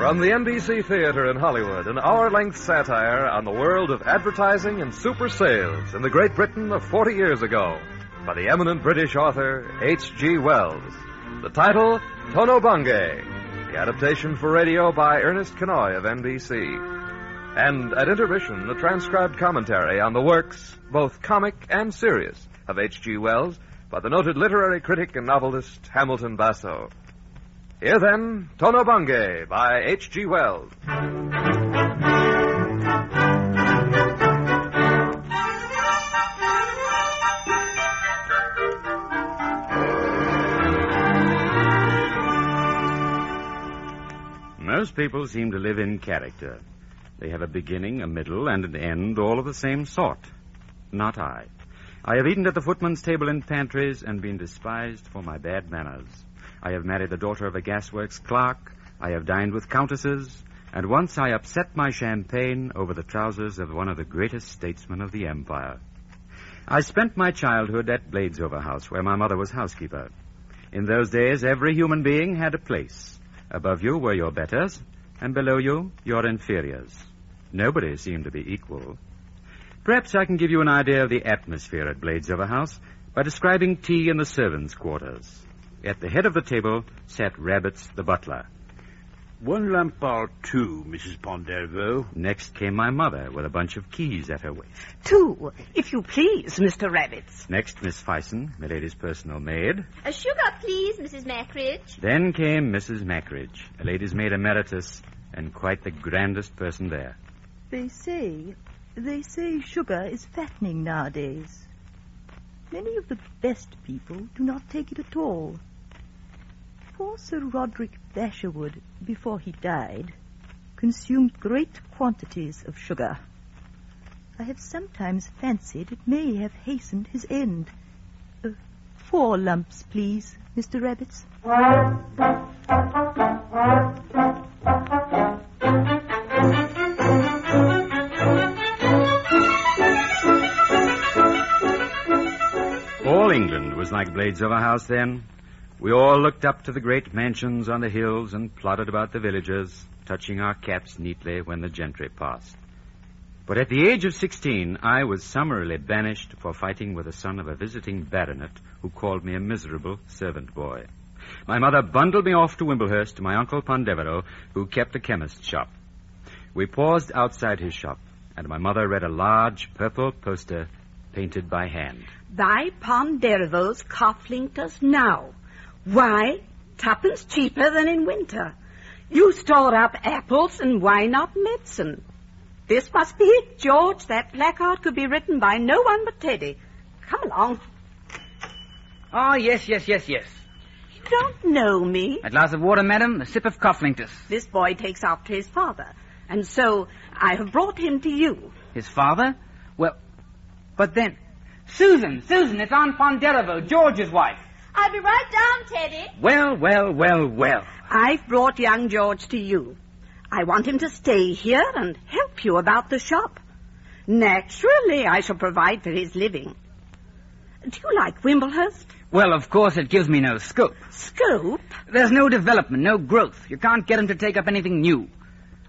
From the NBC Theater in Hollywood, an hour length satire on the world of advertising and super sales in the Great Britain of 40 years ago by the eminent British author H.G. Wells. The title, Tono Bungay. The adaptation for radio by Ernest Kinoy of NBC. And at intermission, the transcribed commentary on the works, both comic and serious, of H.G. Wells by the noted literary critic and novelist Hamilton Basso. Here then, Tono Bungay by H.G. Wells. Most people seem to live in character. They have a beginning, a middle, and an end, all of the same sort. Not I. I have eaten at the footman's table in pantries and been despised for my bad manners. I have married the daughter of a gasworks clerk. I have dined with countesses. And once I upset my champagne over the trousers of one of the greatest statesmen of the empire. I spent my childhood at Bladesover House, where my mother was housekeeper. In those days, every human being had a place. Above you were your betters, and below you, your inferiors. Nobody seemed to be equal. Perhaps I can give you an idea of the atmosphere at Bladesover House by describing tea in the servants' quarters. At the head of the table sat Rabbits the butler. One Lampard, two, Mrs. Ponderevo. Next came my mother with a bunch of keys at her waist. Two, if you please, Mr. Rabbits. Next, Miss Fyson, Milady's personal maid. A sugar, please, Mrs. Mackridge. Then came Mrs. Mackridge, a lady's maid emeritus, and quite the grandest person there. They say, they say sugar is fattening nowadays. Many of the best people do not take it at all. Poor Sir Roderick Basherwood, before he died, consumed great quantities of sugar. I have sometimes fancied it may have hastened his end. Uh, four lumps, please, Mr. Rabbits. All England was like Bladesover House then. We all looked up to the great mansions on the hills and plodded about the villages, touching our caps neatly when the gentry passed. But at the age of sixteen, I was summarily banished for fighting with the son of a visiting baronet who called me a miserable servant boy. My mother bundled me off to Wimblehurst to my uncle Ponderevo, who kept a chemist's shop. We paused outside his shop, and my mother read a large purple poster painted by hand. Buy Ponderevo's Coughlingters now. Why? Tuppence cheaper than in winter. You store up apples and why not medicine? This must be it, George. That placard could be written by no one but Teddy. Come along. Oh, yes, yes, yes, yes. You don't know me. A glass of water, madam, a sip of Cough Linctus. This boy takes after his father, and so I have brought him to you. His father? Well, but then... Susan, Susan, it's Aunt Ponderevo, George's wife. I'll be right down, Teddy. Well, well, well, well. I've brought young George to you. I want him to stay here and help you about the shop. Naturally, I shall provide for his living. Do you like Wimblehurst? Well, of course, it gives me no scope. Scope? There's no development, no growth. You can't get him to take up anything new.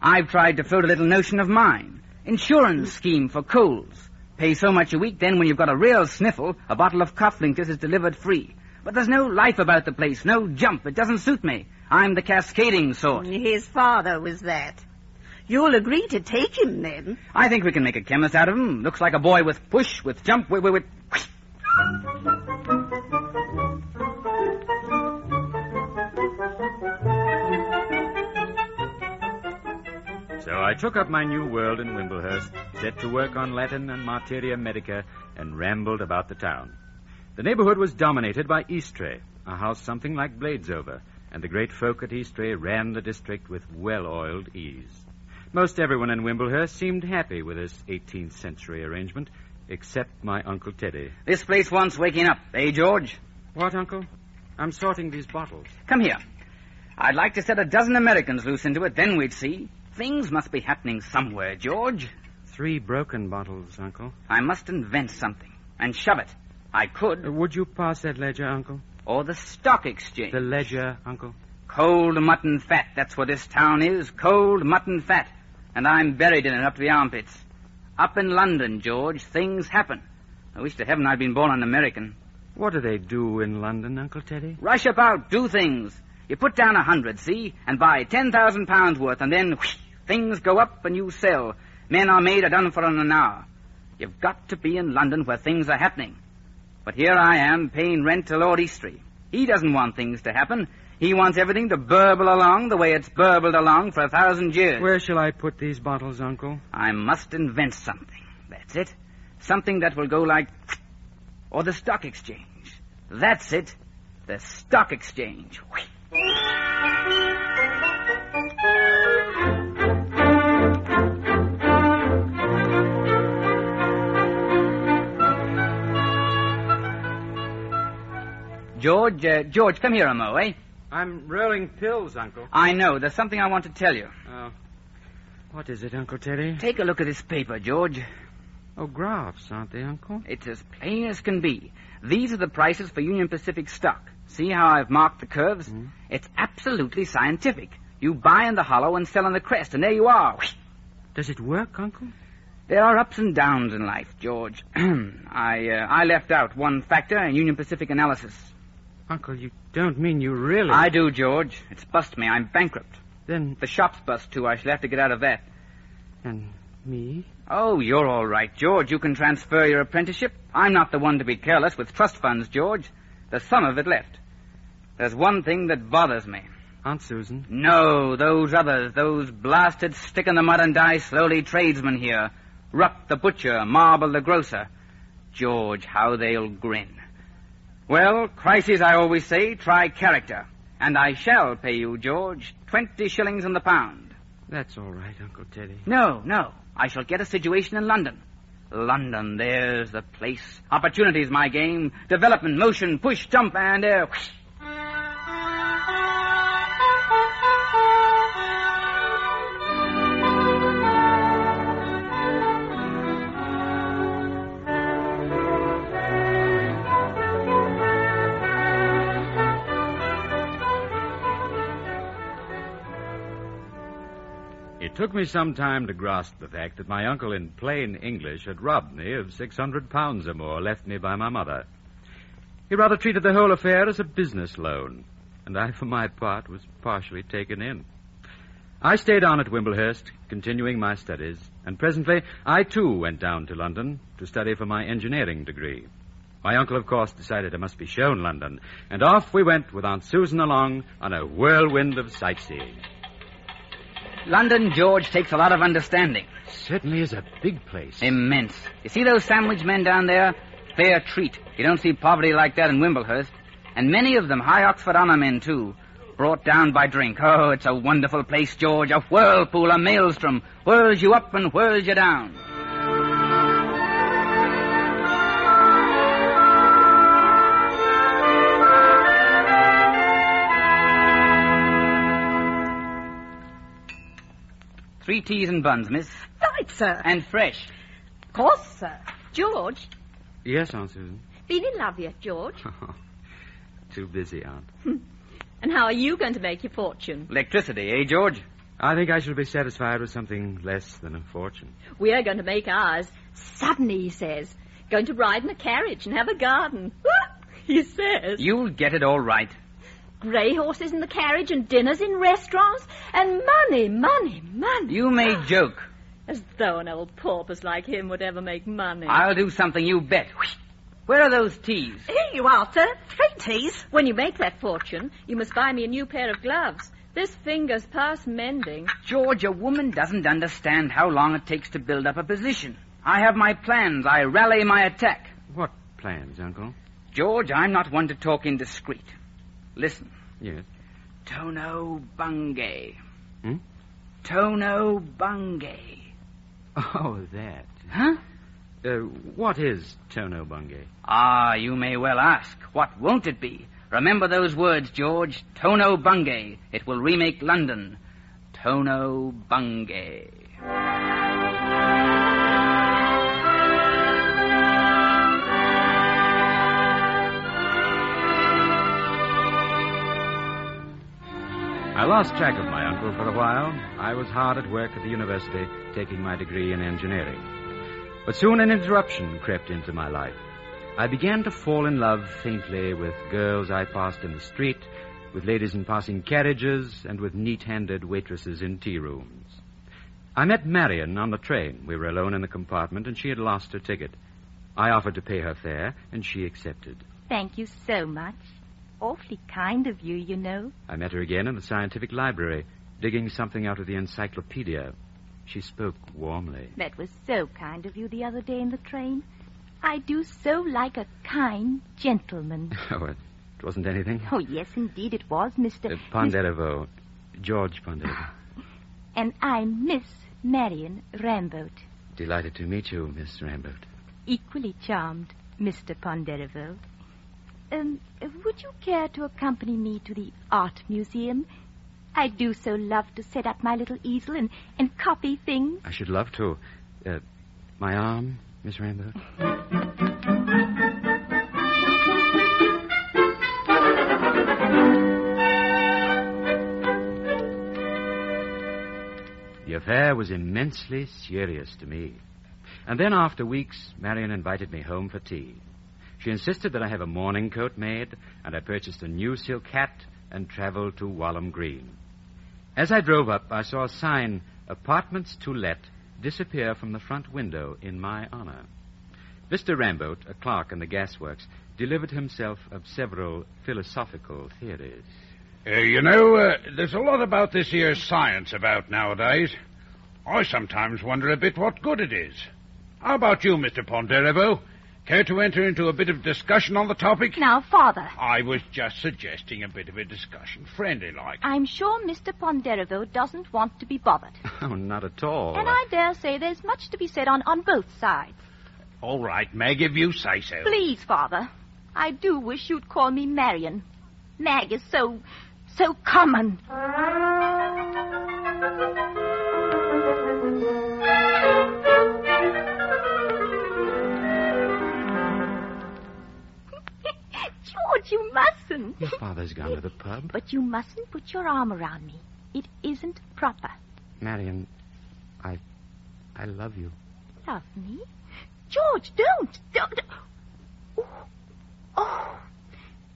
I've tried to float a little notion of mine. Insurance scheme for colds. Pay so much a week, then when you've got a real sniffle, a bottle of Cough Linctus is delivered free. But there's no life about the place, no jump. It doesn't suit me. I'm the cascading sort. His father was that. You'll agree to take him then? I think we can make a chemist out of him. Looks like a boy with push, with jump, with... with, with... So I took up my new world in Wimblehurst, set to work on Latin and Materia Medica, and rambled about the town. The neighborhood was dominated by Eastry, a house something like Bladesover, and the great folk at Eastry ran the district with well-oiled ease. Most everyone in Wimblehurst seemed happy with this 18th century arrangement, except my Uncle Teddy. This place wants waking up, eh, George? What, Uncle? I'm sorting these bottles. Come here. I'd like to set a dozen Americans loose into it, then we'd see. Things must be happening somewhere, George. Three broken bottles, Uncle. I must invent something and shove it. I could. Uh, would you pass that ledger, Uncle? Or the stock exchange. The ledger, Uncle? Cold mutton fat, that's what this town is. Cold mutton fat. And I'm buried in it up to the armpits. Up in London, George, things happen. I wish to heaven I'd been born an American. What do they do in London, Uncle Teddy? Rush about, do things. You put down a hundred, see, and buy ten thousand pounds worth, and then whoosh, things go up and you sell. Men are made are done for in an hour. You've got to be in London where things are happening. But here I am paying rent to Lord Eastry. He doesn't want things to happen. He wants everything to burble along the way it's burbled along for a thousand years. Where shall I put these bottles, Uncle? I must invent something. That's it. Something that will go like. Or the stock exchange. That's it. The stock exchange. George, uh, George, come here a mo, eh? I'm rolling pills, Uncle. I know. There's something I want to tell you. Oh. What is it, Uncle Teddy? Take a look at this paper, George. Oh, graphs, aren't they, Uncle? It's as plain as can be. These are the prices for Union Pacific stock. See how I've marked the curves? Mm. It's absolutely scientific. You buy in the hollow and sell in the crest, and there you are. Does it work, Uncle? There are ups and downs in life, George. I uh, I left out one factor in Union Pacific analysis. Uncle, you don't mean you really. I do, George. It's bust me. I'm bankrupt. Then. The shop's bust, too. I shall have to get out of that. And me? Oh, you're all right, George. You can transfer your apprenticeship. I'm not the one to be careless with trust funds, George. There's some of it left. There's one thing that bothers me. Aunt Susan? No, those others, those blasted stick in the mud and die slowly tradesmen here. Ruck the butcher, Marble the grocer. George, how they'll grin. Well, crises, I always say, try character. And I shall pay you, George, twenty shillings in the pound. That's all right, Uncle Teddy. No, no. I shall get a situation in London. London, there's the place. Opportunity's my game. Development, motion, push, jump, and uh, whoosh. Took me some time to grasp the fact that my uncle, in plain English, had robbed me of 600 pounds or more left me by my mother. He rather treated the whole affair as a business loan, and I, for my part, was partially taken in. I stayed on at Wimblehurst, continuing my studies, and presently I too went down to London to study for my engineering degree. My uncle, of course, decided I must be shown London, and off we went with Aunt Susan along on a whirlwind of sightseeing. London, George, takes a lot of understanding. Certainly is a big place. Immense. You see those sandwich men down there? Fair treat. You don't see poverty like that in Wimblehurst. And many of them high Oxford honor men, too. Brought down by drink. Oh, it's a wonderful place, George. A whirlpool, a maelstrom. Whirls you up and whirls you down. Three teas and buns, miss. Right, sir. And fresh. Of course, sir. George, Yes, Aunt Susan. been in love yet, George? Too busy, Aunt. And how are you going to make your fortune? Electricity, eh, George? I think I shall be satisfied with something less than a fortune. We are going to make ours. Suddenly, he says. Going to ride in a carriage and have a garden. he says. You'll get it all right. Grey horses in the carriage and dinners in restaurants and money, money, money. You may ah, joke. As though an old porpoise like him would ever make money. I'll do something, you bet. Where are those teas? Here you are, sir. Three teas. When you make that fortune, you must buy me a new pair of gloves. This finger's past mending. George, a woman doesn't understand how long it takes to build up a position. I have my plans. I rally my attack. What plans, Uncle? George, I'm not one to talk indiscreet. Listen. Yes. Tono Bungay. Hmm? Tono Bungay. Oh, that. Huh? Uh, what is Tono Bungay? Ah, you may well ask. What won't it be? Remember those words, George. Tono Bungay. It will remake London. Tono Bungay. I lost track of my uncle for a while. I was hard at work at the university, taking my degree in engineering. But soon an interruption crept into my life. I began to fall in love faintly with girls I passed in the street, with ladies in passing carriages, and with neat handed waitresses in tea rooms. I met Marion on the train. We were alone in the compartment, and she had lost her ticket. I offered to pay her fare, and she accepted. Thank you so much. Awfully kind of you, you know. I met her again in the scientific library, digging something out of the encyclopedia. She spoke warmly. That was so kind of you the other day in the train. I do so like a kind gentleman. Oh, it wasn't anything. Oh, yes, indeed it was, Mr. Uh, Ponderevo. George Ponderevo. And I'm Miss Marion Ramboat. Delighted to meet you, Miss Ramboat. Equally charmed, Mr. Ponderevo. Um, would you care to accompany me to the art museum? I do so love to set up my little easel and, and copy things. I should love to. Uh, my arm, Miss Ramboat? The affair was immensely serious to me. And then, after weeks, Marion invited me home for tea. She insisted that I have a morning coat made, and I purchased a new silk hat and traveled to Walham Green. As I drove up, I saw a sign, Apartments to Let, disappear from the front window in my honor. Mr. Ramboat, a clerk in the gasworks, delivered himself of several philosophical theories. Uh, you know, uh, there's a lot about this here science about nowadays. I sometimes wonder a bit what good it is. How about you, Mr. Ponderevo? Care to enter into a bit of discussion on the topic? Now, Father, I was just suggesting a bit of a discussion, friendly like. I'm sure Mr. Ponderevo doesn't want to be bothered. Oh, not at all. And I dare say there's much to be said on, on both sides. All right, Meg, if you say so. Please, Father, I do wish you'd call me Marion. Mag is so, so common. You mustn't. Your father's gone to the pub. But you mustn't put your arm around me. It isn't proper. Marion, I. I love you. Love me? George, don't. Don't. Oh, oh,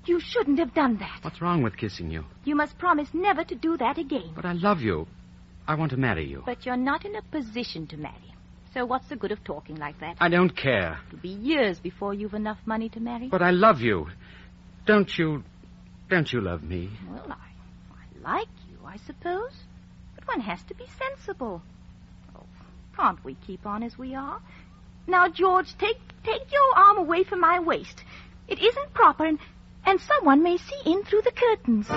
you shouldn't have done that. What's wrong with kissing you? You must promise never to do that again. But I love you. I want to marry you. But you're not in a position to marry. So what's the good of talking like that? I don't care. It'll be years before you've enough money to marry. But I love you. Don't you. Don't you love me? Well, I, I like you, I suppose. But one has to be sensible. Oh, can't we keep on as we are? Now, George, take take your arm away from my waist. It isn't proper, and, and someone may see in through the curtains.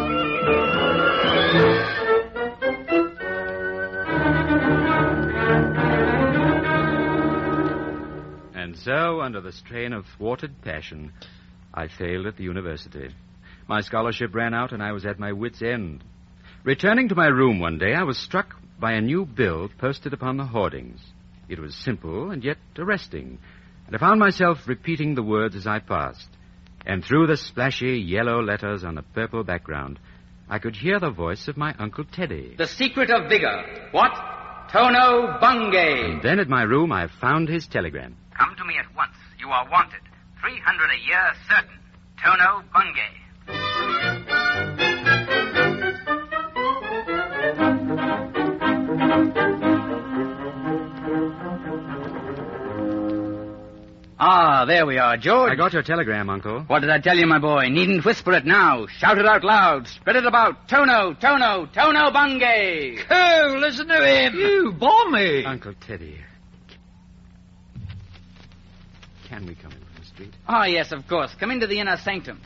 And so, under the strain of thwarted passion, I failed at the university. My scholarship ran out, and I was at my wits' end. Returning to my room one day, I was struck by a new bill posted upon the hoardings. It was simple and yet arresting, and I found myself repeating the words as I passed. And through the splashy yellow letters on a purple background, I could hear the voice of my Uncle Teddy. The secret of vigor. What? Tono Bungay. And then at my room, I found his telegram. Come to me at once. You are wanted. Three hundred a year certain. Tono Bungay. Ah, there we are, George. I got your telegram, Uncle. What did I tell you, my boy? Needn't whisper it now. Shout it out loud. Spread it about. Tono, Tono, Tono Bungay. Oh, listen to him. You bore me. Uncle Teddy. Can we come in for a Street. Ah, yes, of course. Come into the inner sanctum.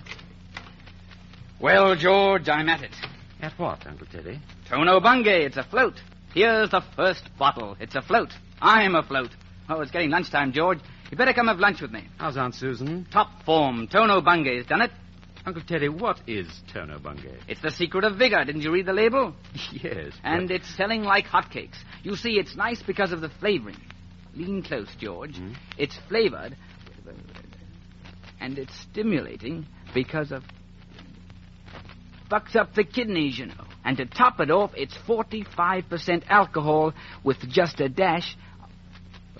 Well, George, I'm at it. At what, Uncle Teddy? Tono Bungay, it's afloat. Here's the first bottle. It's afloat. I'm afloat. Oh, it's getting lunchtime, George. You better come have lunch with me. How's Aunt Susan? Top form. Tono Bungay's done it. Uncle Teddy, what is Tono Bungay? It's the secret of vigor. Didn't you read the label? yes. And it's selling like hotcakes. You see, it's nice because of the flavoring. Lean close, George. Hmm? It's flavored. And it's stimulating because of. Bucks up the kidneys, you know. And to top it off, it's 45% alcohol with just a dash.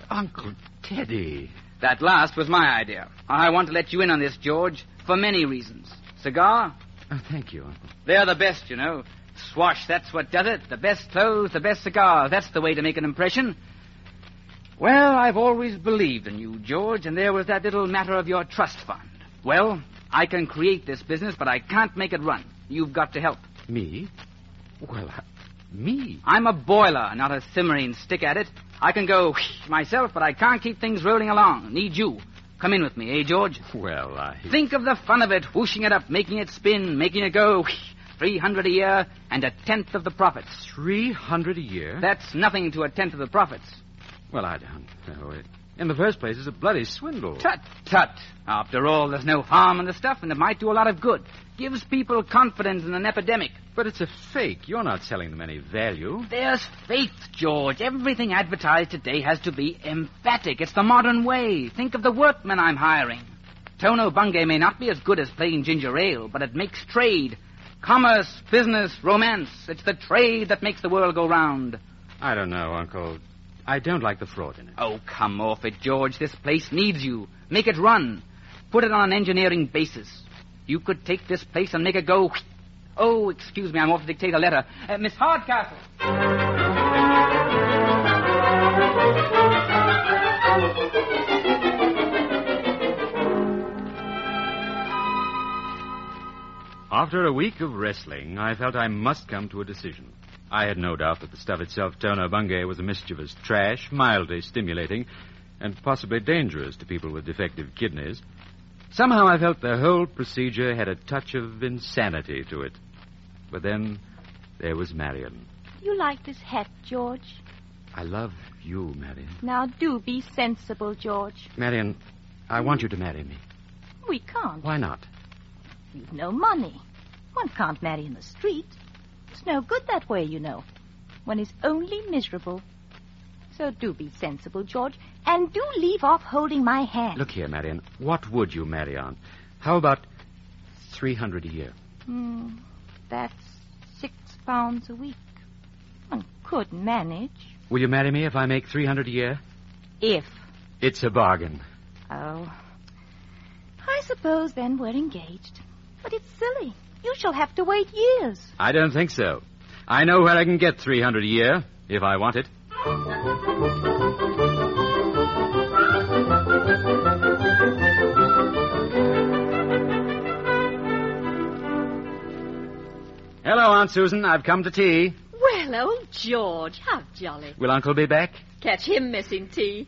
Uncle Teddy. That last was my idea. I want to let you in on this, George, for many reasons. Cigar? Oh, thank you, Uncle. They're the best, you know. Swash, that's what does it. The best clothes, the best cigars. That's the way to make an impression. Well, I've always believed in you, George, and there was that little matter of your trust fund. Well, I can create this business, but I can't make it run. You've got to help. Me? Well, I, me? I'm a boiler, not a simmering stick at it. I can go myself, but I can't keep things rolling along. Need you. Come in with me, eh, George? Well, I. Think of the fun of it, whooshing it up, making it spin, making it go. Three hundred a year and a tenth of the profits. Three hundred a year? That's nothing to a tenth of the profits. Well, I don't know. It, in the first place, it's a bloody swindle. Tut, tut. After all, there's no harm in the stuff, and it might do a lot of good. Gives people confidence in an epidemic. But it's a fake. You're not selling them any value. There's faith, George. Everything advertised today has to be emphatic. It's the modern way. Think of the workmen I'm hiring. Tono Bungay may not be as good as plain ginger ale, but it makes trade. Commerce, business, romance. It's the trade that makes the world go round. I don't know, Uncle. I don't like the fraud in it. Oh, come off it, George. This place needs you. Make it run. Put it on an engineering basis. You could take this place and make it go. Oh, excuse me, I'm off to dictate a letter. Uh, Miss Hardcastle. After a week of wrestling, I felt I must come to a decision. I had no doubt that the stuff itself, Tono Bungay, was a mischievous trash, mildly stimulating, and possibly dangerous to people with defective kidneys. Somehow I felt the whole procedure had a touch of insanity to it. But then there was Marion. You like this hat, George? I love you, Marion. Now do be sensible, George. Marion, I want you to marry me. We can't. Why not? You've no money. One can't marry in the street. It's no good that way, you know. One is only miserable. So do be sensible, George, and do leave off holding my hand. Look here, Marion. What would you marry on? How about three hundred a year? Hmm, that's six pounds a week. One could manage. Will you marry me if I make three hundred a year? If. It's a bargain. Oh. I suppose then we're engaged. But it's silly. You shall have to wait years. I don't think so. I know where I can get three hundred a year if I want it. Hello, Aunt Susan. I've come to tea. Well, old George, how jolly. Will Uncle be back? Catch him missing tea.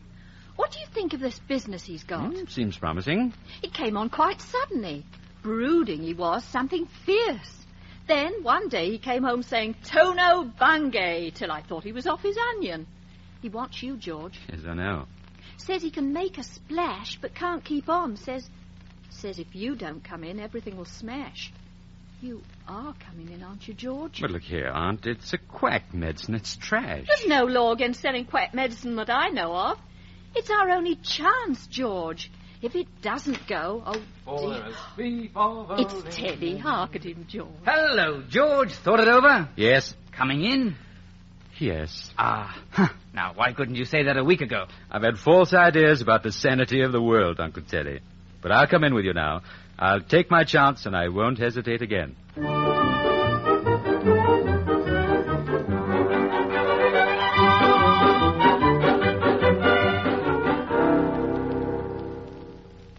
What do you think of this business he's got? Hmm, seems promising. It came on quite suddenly. Brooding he was, something fierce. Then one day he came home saying, Tono Bungay, till I thought he was off his onion. He wants you, George. Yes, I know. Says he can make a splash, but can't keep on. Says, says if you don't come in, everything will smash. You are coming in, aren't you, George? But look here, Aunt. It's a quack medicine. It's trash. There's no law against selling quack medicine that I know of. It's our only chance, George. If it doesn't go, oh dear. It's Teddy. Hark at him, George. Hello, George. Thought it over? Yes. Coming in? Yes. Ah, huh. now why couldn't you say that a week ago? I've had false ideas about the sanity of the world, Uncle Teddy. But I'll come in with you now. I'll take my chance, and I won't hesitate again.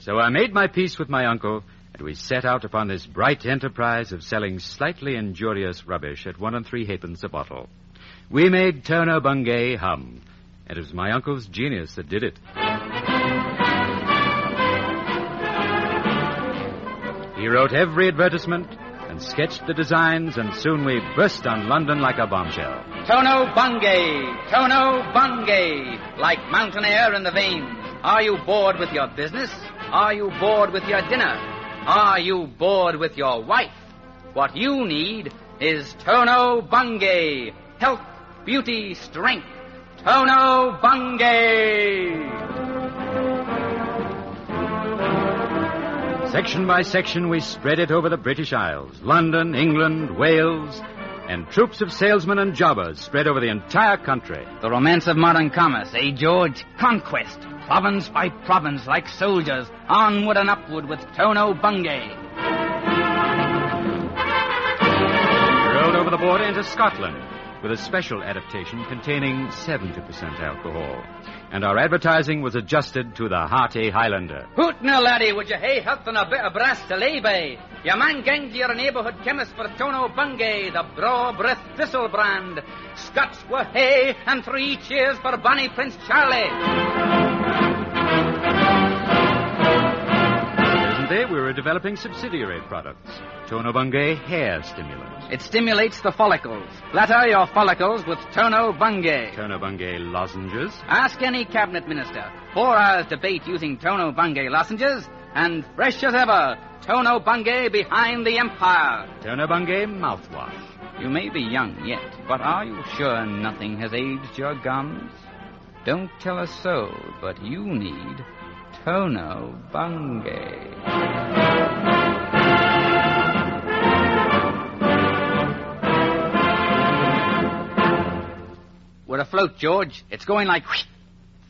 So I made my peace with my uncle, and we set out upon this bright enterprise of selling slightly injurious rubbish at one and three halfpence a bottle. We made Tono Bungay hum, and it was my uncle's genius that did it. He wrote every advertisement and sketched the designs, and soon we burst on London like a bombshell. Tono Bungay, Tono Bungay, like mountain air in the veins. Are you bored with your business? Are you bored with your dinner? Are you bored with your wife? What you need is Tono Bungay. Health, beauty, strength. Tono Bungay. Section by section, we spread it over the British Isles, London, England, Wales, and troops of salesmen and jobbers spread over the entire country. The romance of modern commerce, eh, George? Conquest, province by province, like soldiers, onward and upward with Tono Bungay. Rode over the border into Scotland with a special adaptation containing 70% alcohol. And our advertising was adjusted to the hearty Highlander. Hoot now, laddie, would you hae health and a bit of brass to lay by? Your man gang to your neighbourhood chemist for Tono Bungay, the braw breath thistle brand. Scots were hay, and three cheers for Bonnie Prince Charlie. Presently, we were developing subsidiary products. Tono Bungay hair stimulant. It stimulates the follicles. Flatter your follicles with Tono Bungay. Tono Bungay lozenges. Ask any cabinet minister. Four hours debate using Tono Bungay lozenges, and fresh as ever, Tono Bungay behind the empire. Tono Bungay mouthwash. You may be young yet, but are you sure nothing has aged your gums? Don't tell us so, but you need Tono Bungay. We're afloat, George. It's going like whoosh.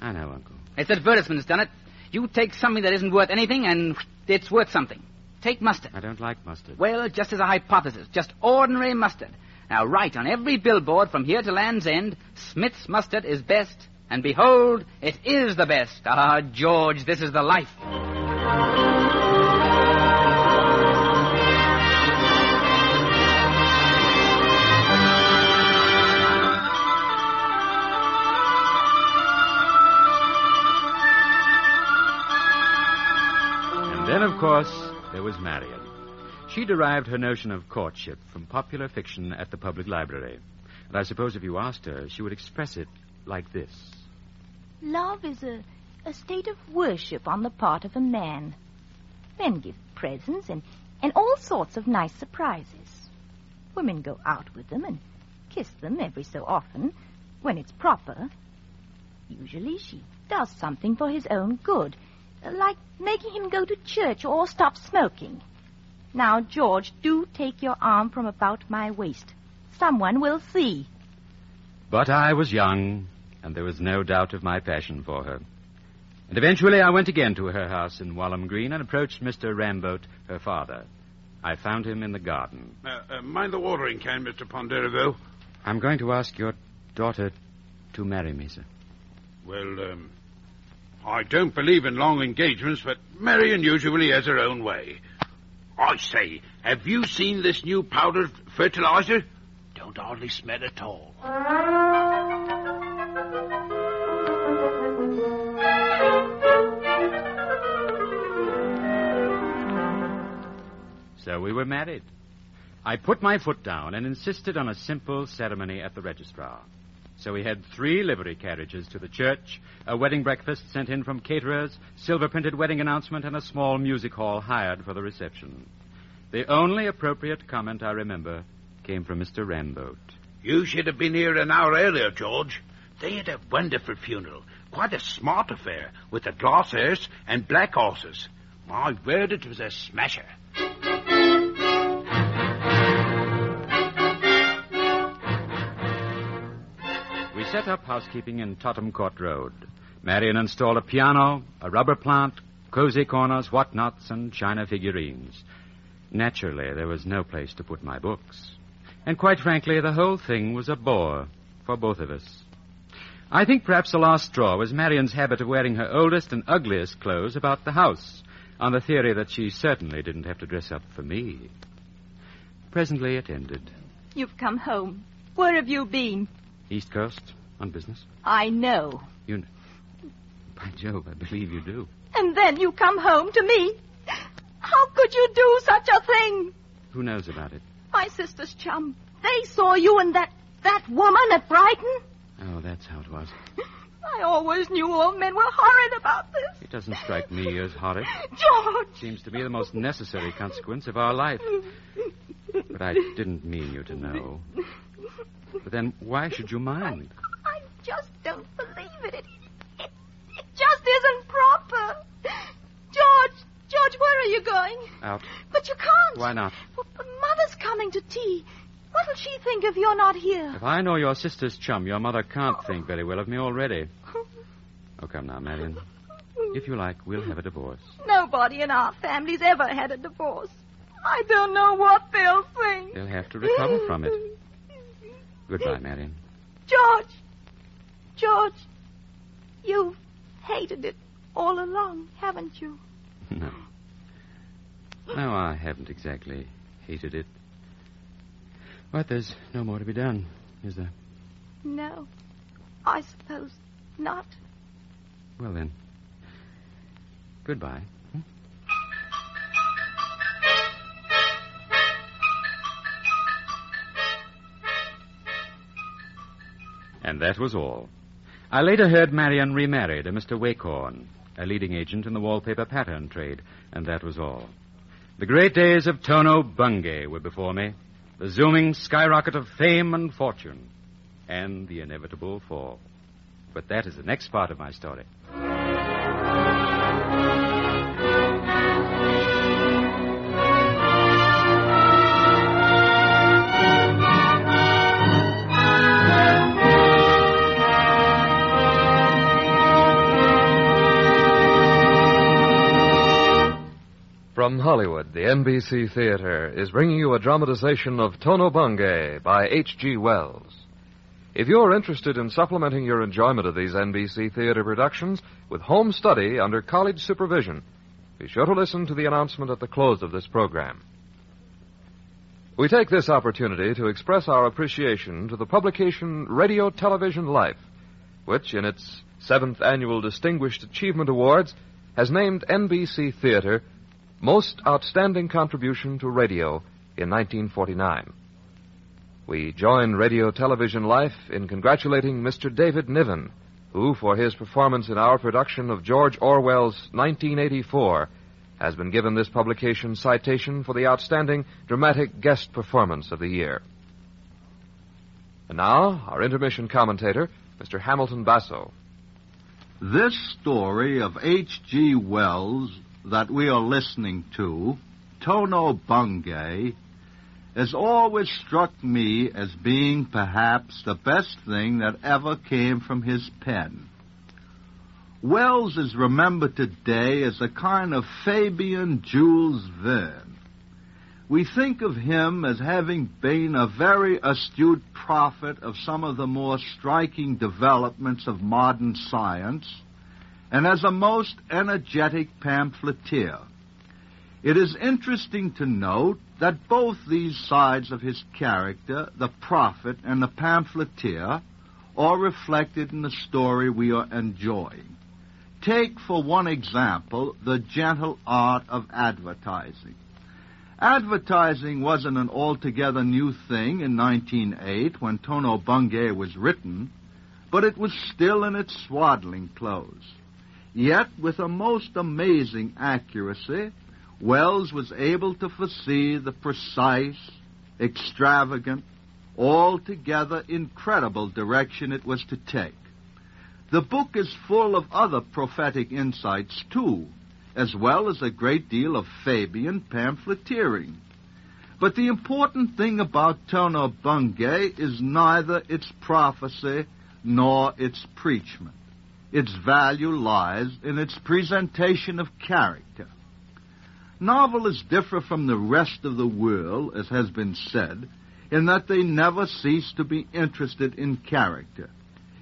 I know, Uncle. It's advertisements done it. You take something that isn't worth anything, and whoosh, it's worth something. Take mustard. I don't like mustard. Well, just as a hypothesis, just ordinary mustard. Now, write on every billboard from here to Land's End, Smith's mustard is best, and behold, it is the best. Ah, George, this is the life. And then, of course, there was Marion. She derived her notion of courtship from popular fiction at the public library. And I suppose if you asked her, she would express it like this. Love is a, a state of worship on the part of a man. Men give presents and, and all sorts of nice surprises. Women go out with them and kiss them every so often when it's proper. Usually she does something for his own good, like making him go to church or stop smoking. Now, George, do take your arm from about my waist. Someone will see. But I was young, and there was no doubt of my passion for her. And eventually I went again to her house in Walham Green and approached Mr. Ramboat, her father. I found him in the garden. Uh, uh, mind the watering can, Mr. Ponderevo. I'm going to ask your daughter to marry me, sir. Well, um, I don't believe in long engagements, but Marion usually has her own way. I say, have you seen this new powdered fertilizer? Don't hardly smell at all. So we were married. I put my foot down and insisted on a simple ceremony at the registrar. So we had three livery carriages to the church, a wedding breakfast sent in from caterers, silver printed wedding announcement, and a small music hall hired for the reception. The only appropriate comment I remember came from Mr. Ramboat. You should have been here an hour earlier, George. They had a wonderful funeral. Quite a smart affair, with a glass hearse and black horses. My word, it was a smasher. Set up housekeeping in Tottenham Court Road. Marion installed a piano, a rubber plant, cozy corners, whatnots, and china figurines. Naturally, there was no place to put my books. And quite frankly, the whole thing was a bore for both of us. I think perhaps the last straw was Marion's habit of wearing her oldest and ugliest clothes about the house, on the theory that she certainly didn't have to dress up for me. Presently it ended. You've come home. Where have you been? East Coast, on business. I know. You. know. By Jove, I believe you do. And then you come home to me. How could you do such a thing? Who knows about it? My sister's chum. They saw you and that that woman at Brighton. Oh, that's how it was. I always knew all men were horrid about this. It doesn't strike me as horrid. George! It Seems to be the most necessary consequence of our life. But I didn't mean you to know. But then, why should you mind? Just don't believe it. It, it, it just isn't proper. George, George, where are you going? Out. But you can't. Why not? Well, Mother's coming to tea. What'll she think if you're not here? If I know your sister's chum, your mother can't oh. think very well of me already. Oh, come now, Marion. If you like, we'll have a divorce. Nobody in our family's ever had a divorce. I don't know what they'll think. They'll have to recover from it. Goodbye, Marion. George! George, you've hated it all along, haven't you? No. No, I haven't exactly hated it. But there's no more to be done, is there? No, I suppose not. Well, then. Goodbye. Hmm? And that was all. I later heard Marion remarried a Mr. Wacorn, a leading agent in the wallpaper pattern trade, and that was all. The great days of Tono Bungay were before me, the zooming skyrocket of fame and fortune, and the inevitable fall. But that is the next part of my story. Hollywood, the NBC Theater is bringing you a dramatization of Tono Bungay by H.G. Wells. If you're interested in supplementing your enjoyment of these NBC Theater productions with home study under college supervision, be sure to listen to the announcement at the close of this program. We take this opportunity to express our appreciation to the publication Radio Television Life, which, in its seventh annual Distinguished Achievement Awards, has named NBC Theater most Outstanding Contribution to Radio in 1949. We join Radio Television Life in congratulating Mr. David Niven, who, for his performance in our production of George Orwell's 1984, has been given this publication citation for the Outstanding Dramatic Guest Performance of the Year. And now, our intermission commentator, Mr. Hamilton Basso. This story of H.G. Wells that we are listening to, Tono Bungay, has always struck me as being perhaps the best thing that ever came from his pen. Wells is remembered today as a kind of Fabian Jules Verne. We think of him as having been a very astute prophet of some of the more striking developments of modern science, and as a most energetic pamphleteer. It is interesting to note that both these sides of his character, the prophet and the pamphleteer, are reflected in the story we are enjoying. Take, for one example, the gentle art of advertising. Advertising wasn't an altogether new thing in 1908 when Tono Bungay was written, but it was still in its swaddling clothes. Yet, with a most amazing accuracy, Wells was able to foresee the precise, extravagant, altogether incredible direction it was to take. The book is full of other prophetic insights, too, as well as a great deal of Fabian pamphleteering. But the important thing about Tono Bungay is neither its prophecy nor its preachment. Its value lies in its presentation of character. Novelists differ from the rest of the world, as has been said, in that they never cease to be interested in character.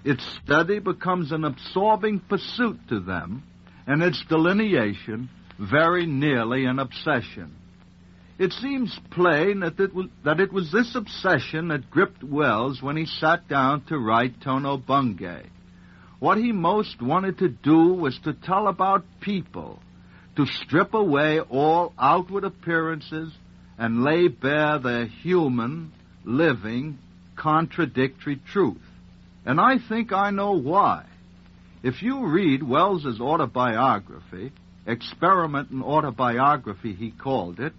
Its study becomes an absorbing pursuit to them, and its delineation very nearly an obsession. It seems plain that it, was, that it was this obsession that gripped Wells when he sat down to write Tono Bungay. What he most wanted to do was to tell about people, to strip away all outward appearances and lay bare their human, living, contradictory truth. And I think I know why. If you read Wells's autobiography, Experiment in Autobiography, he called it,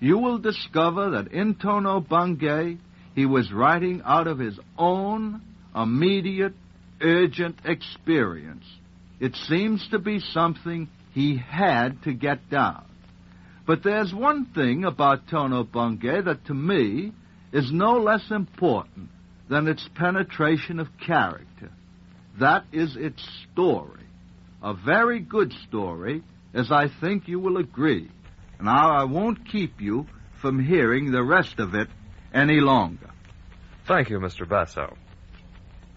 you will discover that in Tono Bungay, he was writing out of his own immediate, urgent experience. It seems to be something he had to get down. But there's one thing about Tono Bungay that to me is no less important than its penetration of character. That is its story. A very good story, as I think you will agree. Now, I won't keep you from hearing the rest of it any longer. Thank you, Mr. Basso.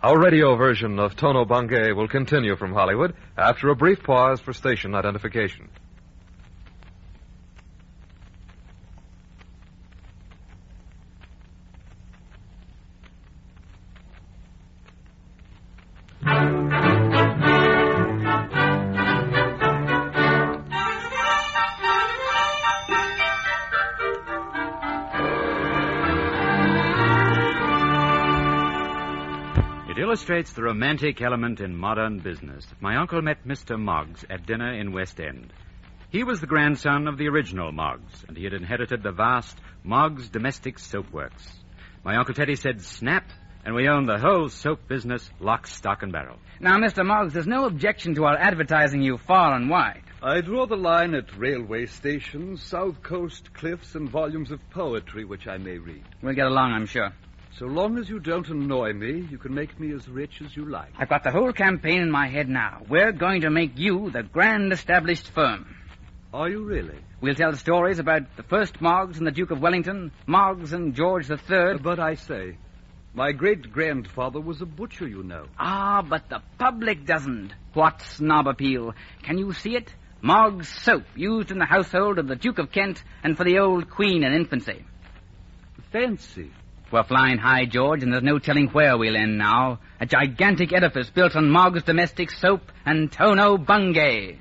Our radio version of Tono Bungay will continue from Hollywood after a brief pause for station identification. Illustrates the romantic element in modern business my uncle met Mr. Moggs at dinner in West End. He was the grandson of the original Moggs, and he had inherited the vast Moggs Domestic Soap Works. My Uncle Teddy said snap, and we owned the whole soap business lock, stock, and barrel. Now, Mr. Moggs, there's no objection to our advertising you far and wide. I draw the line at railway stations, south coast cliffs, and volumes of poetry which I may read. We'll get along, I'm sure. So long as you don't annoy me, you can make me as rich as you like. I've got the whole campaign in my head now. We're going to make you the grand established firm. Are you really? We'll tell stories about the first Moggs and the Duke of Wellington, Moggs and George the Third. But I say, my great grandfather was a butcher, you know. Ah, but the public doesn't. What snob appeal? Can you see it? Moggs soap, used in the household of the Duke of Kent and for the old Queen in infancy. Fancy. We're flying high, George, and there's no telling where we'll end now. A gigantic edifice built on Moggs domestic soap and Tono Bungay.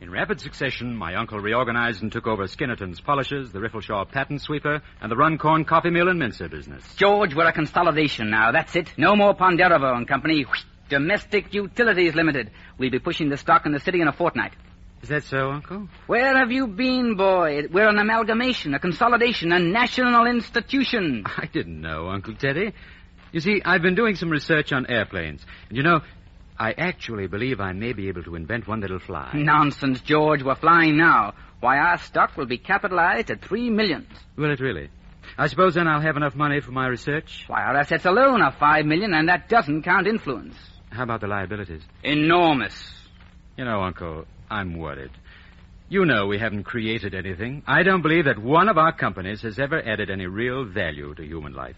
In rapid succession, my uncle reorganized and took over Skinnerton's polishers, the Riffleshaw patent sweeper, and the Runcorn coffee mill and mincer business. George, we're a consolidation now. That's it. No more Ponderevo and Company. Domestic Utilities Limited. We'll be pushing the stock in the city in a fortnight. Is that so, Uncle? Where have you been, boy? We're an amalgamation, a consolidation, a national institution. I didn't know, Uncle Teddy. You see, I've been doing some research on airplanes. And you know, I actually believe I may be able to invent one that'll fly. Nonsense, George. We're flying now. Why, our stock will be capitalized at three millions. Will it really? I suppose then I'll have enough money for my research. Why, our assets alone are five million, and that doesn't count influence. How about the liabilities? Enormous. You know, Uncle, I'm worried. You know we haven't created anything. I don't believe that one of our companies has ever added any real value to human life.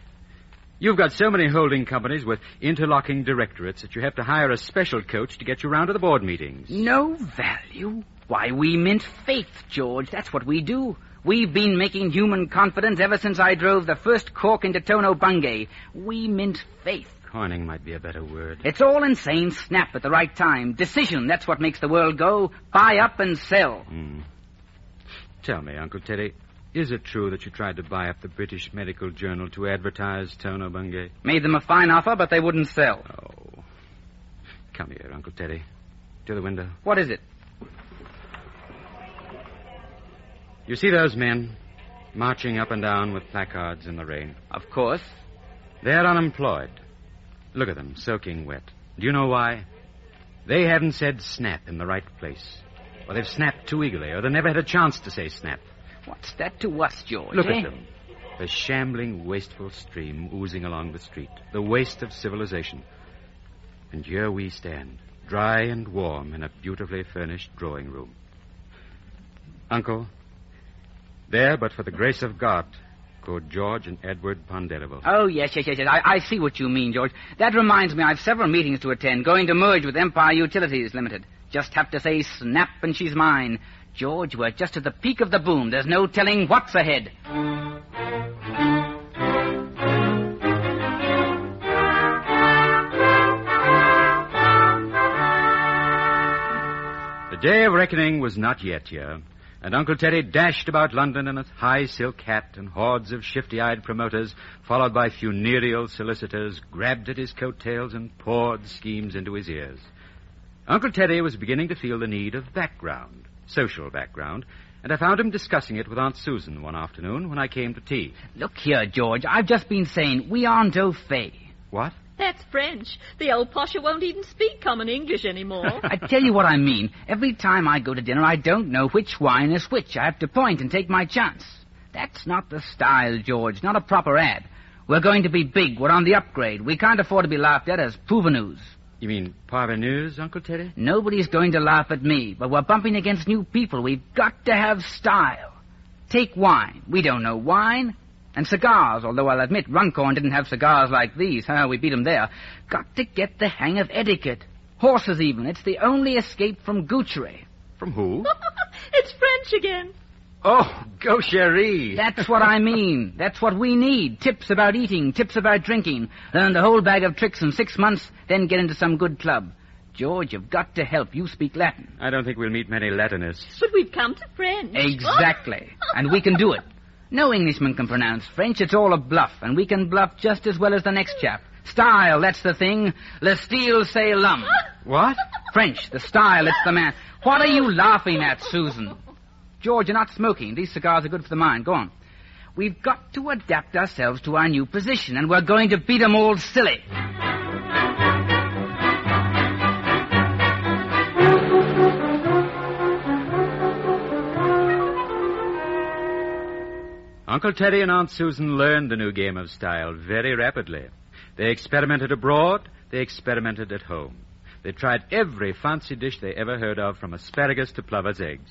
You've got so many holding companies with interlocking directorates that you have to hire a special coach to get you round to the board meetings. No value? Why, we mint faith, George. That's what we do. We've been making human confidence ever since I drove the first cork into Tono Bungay. We mint faith. Coining might be a better word. It's all insane snap at the right time. Decision, that's what makes the world go. Buy up and sell. Hmm. Tell me, Uncle Teddy, is it true that you tried to buy up the British Medical Journal to advertise Tono Bungay? Made them a fine offer, but they wouldn't sell. Oh. Come here, Uncle Teddy. To the window. What is it? You see those men marching up and down with placards in the rain? Of course. They're unemployed. Look at them, soaking wet. Do you know why? They haven't said snap in the right place. Or they've snapped too eagerly, or they never had a chance to say snap. What's that to us, George? Look eh? at them. The shambling, wasteful stream oozing along the street. The waste of civilization. And here we stand, dry and warm in a beautifully furnished drawing room. Uncle, there, but for the grace of God, Code George and Edward Ponderevo. Oh, yes, yes, yes, yes. I, I see what you mean, George. That reminds me, I've several meetings to attend, going to merge with Empire Utilities Limited. Just have to say snap and she's mine. George, we're just at the peak of the boom. There's no telling what's ahead. The day of reckoning was not yet here and Uncle Teddy dashed about London in a high silk hat, and hordes of shifty-eyed promoters, followed by funereal solicitors, grabbed at his coattails and poured schemes into his ears. Uncle Teddy was beginning to feel the need of background, social background, and I found him discussing it with Aunt Susan one afternoon when I came to tea. Look here, George. I've just been saying we aren't au fait. What? That's French. The old posher won't even speak common English anymore. I tell you what I mean. Every time I go to dinner, I don't know which wine is which. I have to point and take my chance. That's not the style, George. Not a proper ad. We're going to be big. We're on the upgrade. We can't afford to be laughed at as parvenus. You mean parvenus, Uncle Teddy? Nobody's going to laugh at me, but we're bumping against new people. We've got to have style. Take wine. We don't know wine. And cigars, although I'll admit Runcorn didn't have cigars like these. Huh, we beat 'em there. Got to get the hang of etiquette. Horses even. It's the only escape from Goochery. From who? it's French again. Oh, gaucherie. That's what I mean. That's what we need. Tips about eating, tips about drinking. Learn the whole bag of tricks in six months, then get into some good club. George, you've got to help. You speak Latin. I don't think we'll meet many Latinists. But we've come to French. Exactly. and we can do it. No Englishman can pronounce French. It's all a bluff, and we can bluff just as well as the next chap. Style, that's the thing. Le style, c'est l'homme. What? French, the style, it's the man. What are you laughing at, Susan? George, you're not smoking. These cigars are good for the mind. Go on. We've got to adapt ourselves to our new position, and we're going to beat 'em all silly. Uncle Teddy and Aunt Susan learned the new game of style very rapidly. They experimented abroad, they experimented at home. They tried every fancy dish they ever heard of, from asparagus to plover's eggs.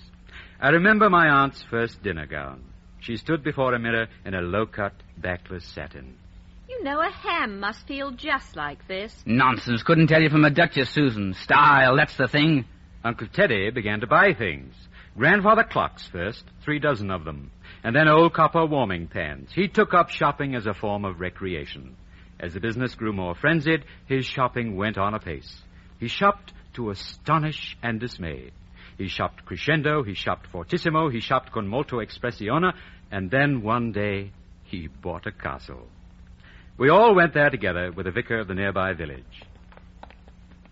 I remember my aunt's first dinner gown. She stood before a mirror in a low-cut, backless satin. You know, a ham must feel just like this. Nonsense. Couldn't tell you from a duchess, Susan. Style, that's the thing. Uncle Teddy began to buy things. Grandfather clocks first, three dozen of them, and then old copper warming pans. He took up shopping as a form of recreation. As the business grew more frenzied, his shopping went on apace. He shopped to astonish and dismay. He shopped crescendo, he shopped fortissimo, he shopped con molto espressione, and then one day he bought a castle. We all went there together with the vicar of the nearby village.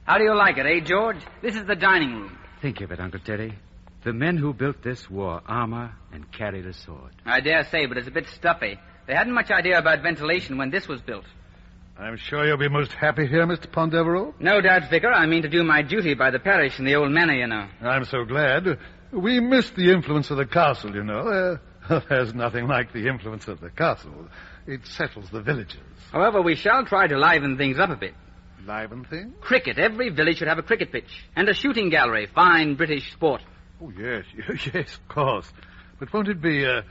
How do you like it, eh, George? This is the dining room. Think of it, Uncle Teddy. The men who built this wore armor and carried a sword. I dare say, but it's a bit stuffy. They hadn't much idea about ventilation when this was built. I'm sure you'll be most happy here, Mr. Ponderevo. No doubt, Vicar. I mean to do my duty by the parish in the old manor, you know. I'm so glad. We missed the influence of the castle, you know. Uh, there's nothing like the influence of the castle. It settles the villages. However, we shall try to liven things up a bit. Liven things? Cricket. Every village should have a cricket pitch. And a shooting gallery. Fine British sport. Oh, yes, yes, of course. But won't it be uh,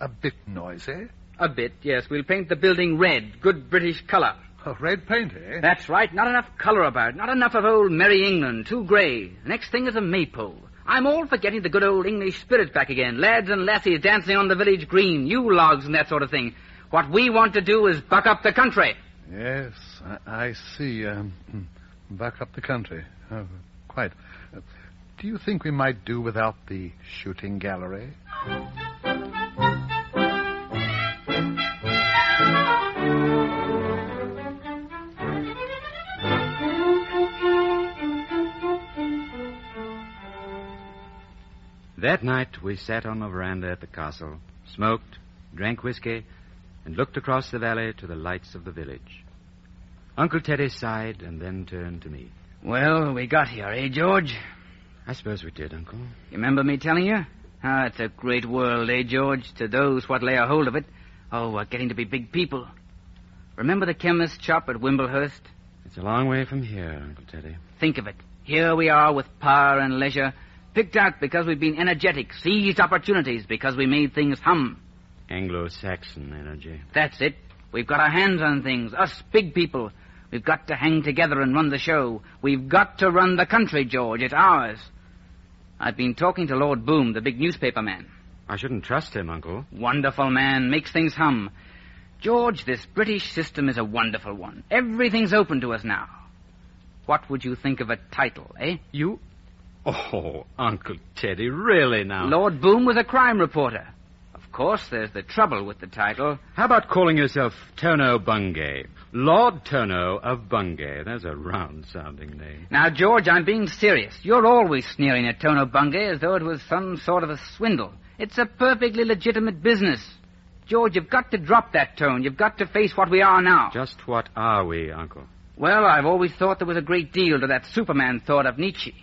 a bit noisy? A bit, yes. We'll paint the building red. Good British colour. Oh, red paint, eh? That's right. Not enough colour about. it. Not enough of old Merry England. Too grey. The next thing is a maypole. I'm all for getting the good old English spirit back again. Lads and lassies dancing on the village green, Yule logs and that sort of thing. What we want to do is buck up the country. Yes, I, I see. Um, buck up the country. Oh, quite. Do you think we might do without the shooting gallery? That night we sat on the veranda at the castle, smoked, drank whiskey, and looked across the valley to the lights of the village. Uncle Teddy sighed and then turned to me. Well, we got here, eh, George? I suppose we did, Uncle. You remember me telling you? Ah, it's a great world, eh, George, to those what lay a hold of it. Oh, we're getting to be big people. Remember the chemist's shop at Wimblehurst? It's a long way from here, Uncle Teddy. Think of it. Here we are with power and leisure, picked out because we've been energetic, seized opportunities because we made things hum. Anglo-Saxon energy. That's it. We've got our hands on things, us big people. We've got to hang together and run the show. We've got to run the country, George. It's ours. I've been talking to Lord Boom, the big newspaper man. I shouldn't trust him, Uncle. Wonderful man, makes things hum. George, this British system is a wonderful one. Everything's open to us now. What would you think of a title, eh? You. Oh, Uncle Teddy, really now? Lord Boom was a crime reporter. Of course, there's the trouble with the title. How about calling yourself Tono Bungay? Lord Tono of Bungay. That's a round sounding name. Now, George, I'm being serious. You're always sneering at Tono Bungay as though it was some sort of a swindle. It's a perfectly legitimate business. George, you've got to drop that tone. You've got to face what we are now. Just what are we, Uncle? Well, I've always thought there was a great deal to that Superman thought of Nietzsche.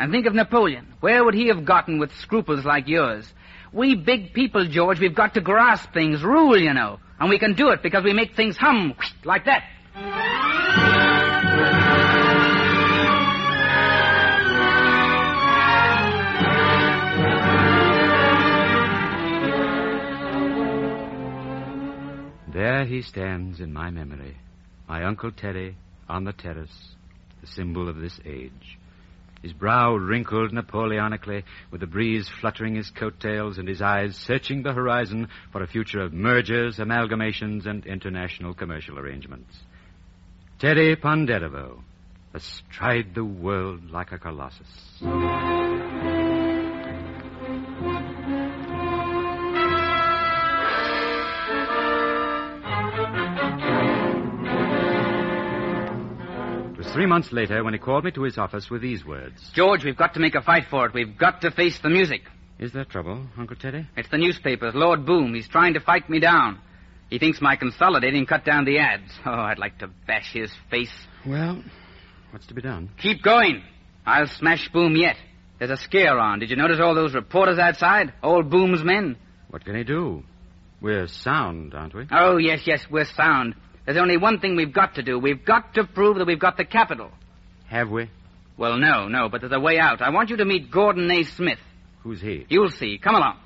And think of Napoleon. Where would he have gotten with scruples like yours? We big people, George, we've got to grasp things, rule, you know. And we can do it because we make things hum like that. There he stands in my memory, my Uncle Teddy on the terrace, the symbol of this age. His brow wrinkled Napoleonically, with the breeze fluttering his coattails and his eyes searching the horizon for a future of mergers, amalgamations, and international commercial arrangements. Teddy Ponderevo, astride the world like a colossus. Three months later when he called me to his office with these words. George, we've got to make a fight for it. We've got to face the music. Is there trouble, Uncle Teddy? It's the newspapers. Lord Boom. He's trying to fight me down. He thinks my consolidating cut down the ads. Oh, I'd like to bash his face. Well, what's to be done? Keep going. I'll smash Boom yet. There's a scare on. Did you notice all those reporters outside? Old Boom's men. What can he do? We're sound, aren't we? Oh, yes, yes, we're sound. There's only one thing we've got to do. We've got to prove that we've got the capital. Have we? Well, no, no, but there's a way out. I want you to meet Gordon Naismith. Who's he? You'll see. Come along.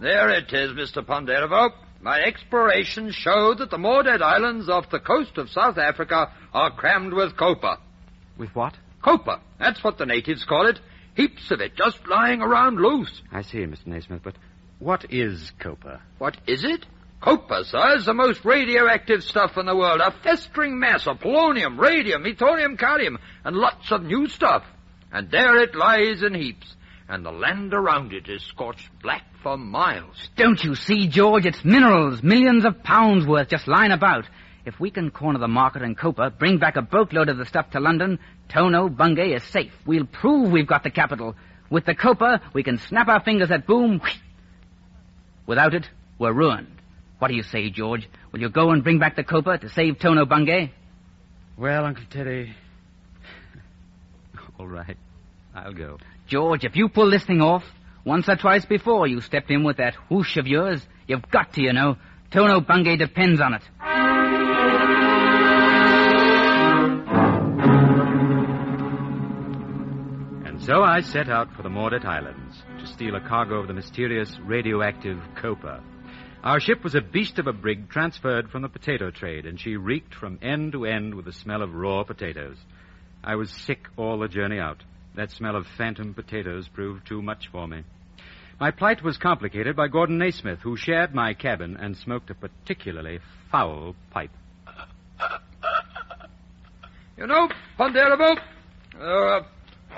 There it is, Mr. Ponderevo. My explorations show that the Mordet Islands off the coast of South Africa are crammed with copper. With what? Copper. That's what the natives call it. Heaps of it just lying around loose. I see, Mr. Naismith, but what is copper? What is it? Copper, sir, is the most radioactive stuff in the world. A festering mass of polonium, radium, ethorium, calcium, and lots of new stuff. And there it lies in heaps. And the land around it is scorched black for miles. Don't you see, George? It's minerals, millions of pounds worth just lying about. If we can corner the market in copper, bring back a boatload of the stuff to London, Tono Bungay is safe. We'll prove we've got the capital. With the copper, we can snap our fingers at boom. Without it, we're ruined. What do you say, George? Will you go and bring back the copper to save Tono Bungay? Well, Uncle Teddy. All right. I'll go. George, if you pull this thing off, once or twice before you stepped in with that whoosh of yours, you've got to, you know. Tono Bungay depends on it. And so I set out for the Mordet Islands to steal a cargo of the mysterious radioactive quap. Our ship was a beast of a brig transferred from the potato trade, and she reeked from end to end with the smell of raw potatoes. I was sick all the journey out. That smell of phantom potatoes proved too much for me. My plight was complicated by Gordon Naismith, who shared my cabin and smoked a particularly foul pipe. You know, Ponderevo, there are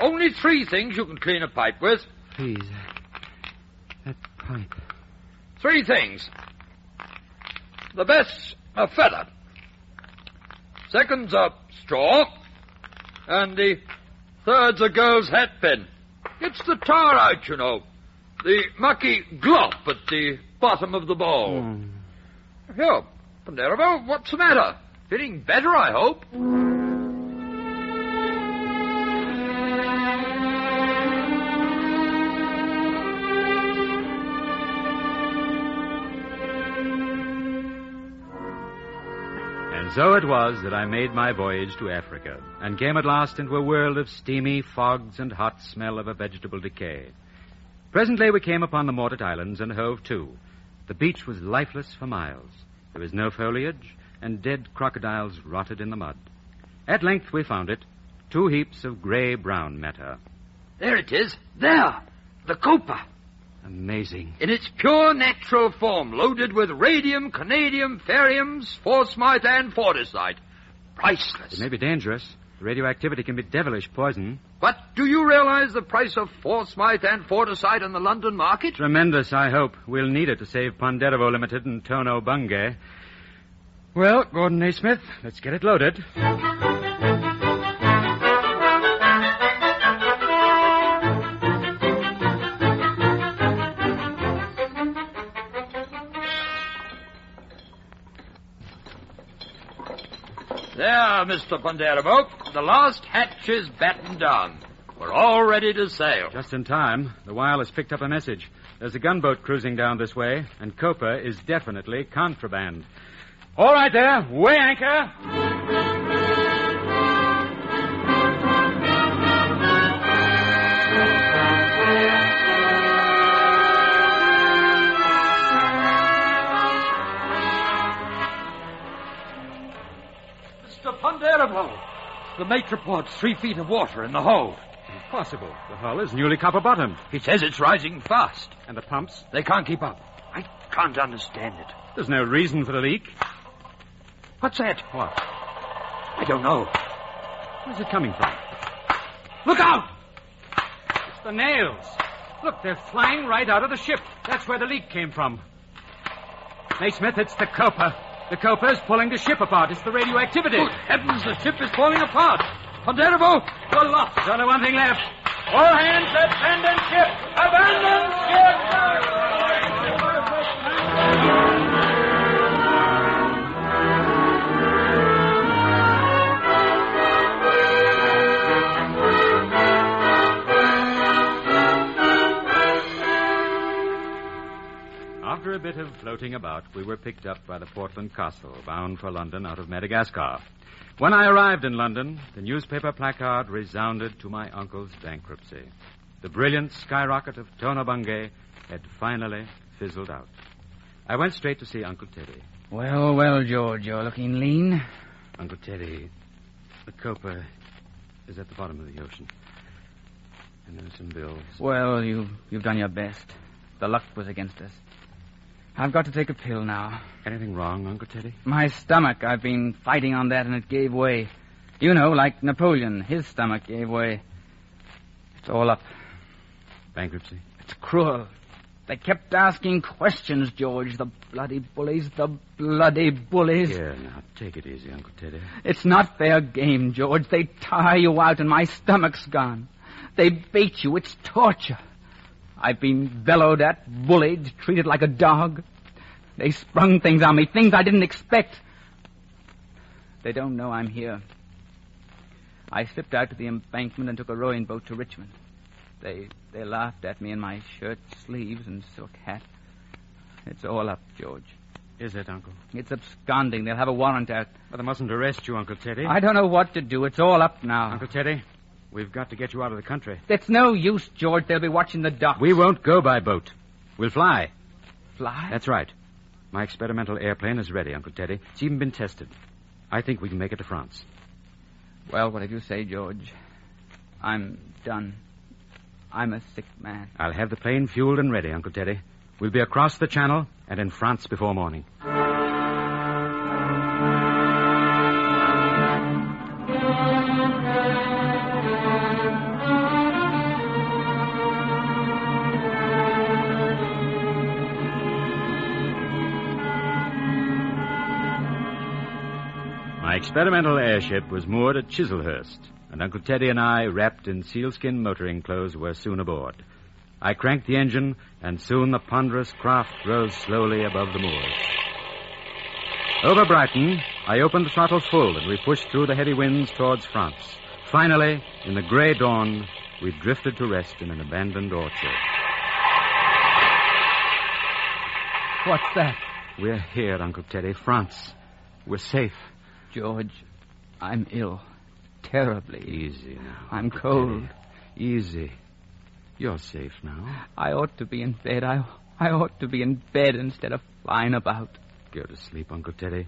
only three things you can clean a pipe with. Please, uh, that pipe. Three things. The best's a feather. Second's a straw. And the third's a girl's hat pin. It's the tar out, you know. The mucky glop at the bottom of the bowl. Hmm. Here, Ponderevo, what's the matter? Feeling better, I hope. So it was that I made my voyage to Africa, and came at last into a world of steamy fogs and hot smell of a vegetable decay. Presently we came upon the Mordet Islands and hove to. The beach was lifeless for miles. There was no foliage, and dead crocodiles rotted in the mud. At length we found it, two heaps of gray-brown matter. There it is. There. The copper. Amazing. In its pure natural form, loaded with radium, canadium, theriums, forcemeite, and fortisite. Priceless. It may be dangerous. The radioactivity can be devilish poison. But do you realize the price of forcemeite and fortisite in the London market? Tremendous, I hope. We'll need it to save Ponderevo Limited and Tono Bungay. Well, Gordon Naismith, let's get it loaded. Ah, there, Mr. Ponderevo. The last hatch is battened down. We're all ready to sail. Just in time. The wireless picked up a message. There's a gunboat cruising down this way, and Quap is definitely contraband. All right there, weigh anchor. Ponderevo, the mate reports three feet of water in the hold. Impossible. The hull is newly copper bottomed. He says it's rising fast. And the pumps? They can't keep up. I can't understand it. There's no reason for the leak. What's that? What? I don't know. Where's it coming from? Look out! It's the nails. Look, they're flying right out of the ship. That's where the leak came from. Naismith, it's the copper. The copper's pulling the ship apart. It's the radioactivity. Good heavens, the ship is falling apart. Ponderevo, we're lost. There's only one thing left. All hands, abandon ship! Abandon ship! A bit of floating about, we were picked up by the Portland Castle, bound for London out of Madagascar. When I arrived in London, the newspaper placard resounded to my uncle's bankruptcy. The brilliant skyrocket of Tono Bungay had finally fizzled out. I went straight to see Uncle Teddy. Well, well, George, you're looking lean. Uncle Teddy, the copper is at the bottom of the ocean. And there's some bills. Well, you, you've done your best. The luck was against us. I've got to take a pill now. Anything wrong, Uncle Teddy? My stomach, I've been fighting on that and it gave way. You know, like Napoleon, his stomach gave way. It's all up. Bankruptcy? It's cruel. They kept asking questions, George. The bloody bullies, the bloody bullies. Here, now, take it easy, Uncle Teddy. It's not fair game, George. They tire you out and my stomach's gone. They bait you. It's torture. I've been bellowed at, bullied, treated like a dog. They sprung things on me, things I didn't expect. They don't know I'm here. I slipped out to the embankment and took a rowing boat to Richmond. They they laughed at me in my shirt sleeves and silk hat. It's all up, George. Is it, Uncle? It's absconding. They'll have a warrant out. But they mustn't arrest you, Uncle Teddy. I don't know what to do. It's all up now. Uncle Teddy, we've got to get you out of the country. It's no use, George. They'll be watching the docks. We won't go by boat. We'll fly. Fly? That's right. My experimental airplane is ready, Uncle Teddy. It's even been tested. I think we can make it to France. Well, whatever you say, George. I'm done. I'm a sick man. I'll have the plane fueled and ready, Uncle Teddy. We'll be across the channel and in France before morning. Experimental airship was moored at Chislehurst, and Uncle Teddy and I, wrapped in sealskin motoring clothes, were soon aboard. I cranked the engine, and soon the ponderous craft rose slowly above the moors. Over Brighton, I opened the throttle full, and we pushed through the heavy winds towards France. Finally, in the gray dawn, we drifted to rest in an abandoned orchard. What's that? We're here, Uncle Teddy, France. We're safe. George, I'm ill. Terribly. Easy now. I'm cold. Teddy. Easy. You're safe now. I ought to be in bed. I, I ought to be in bed instead of flying about. Go to sleep, Uncle Teddy.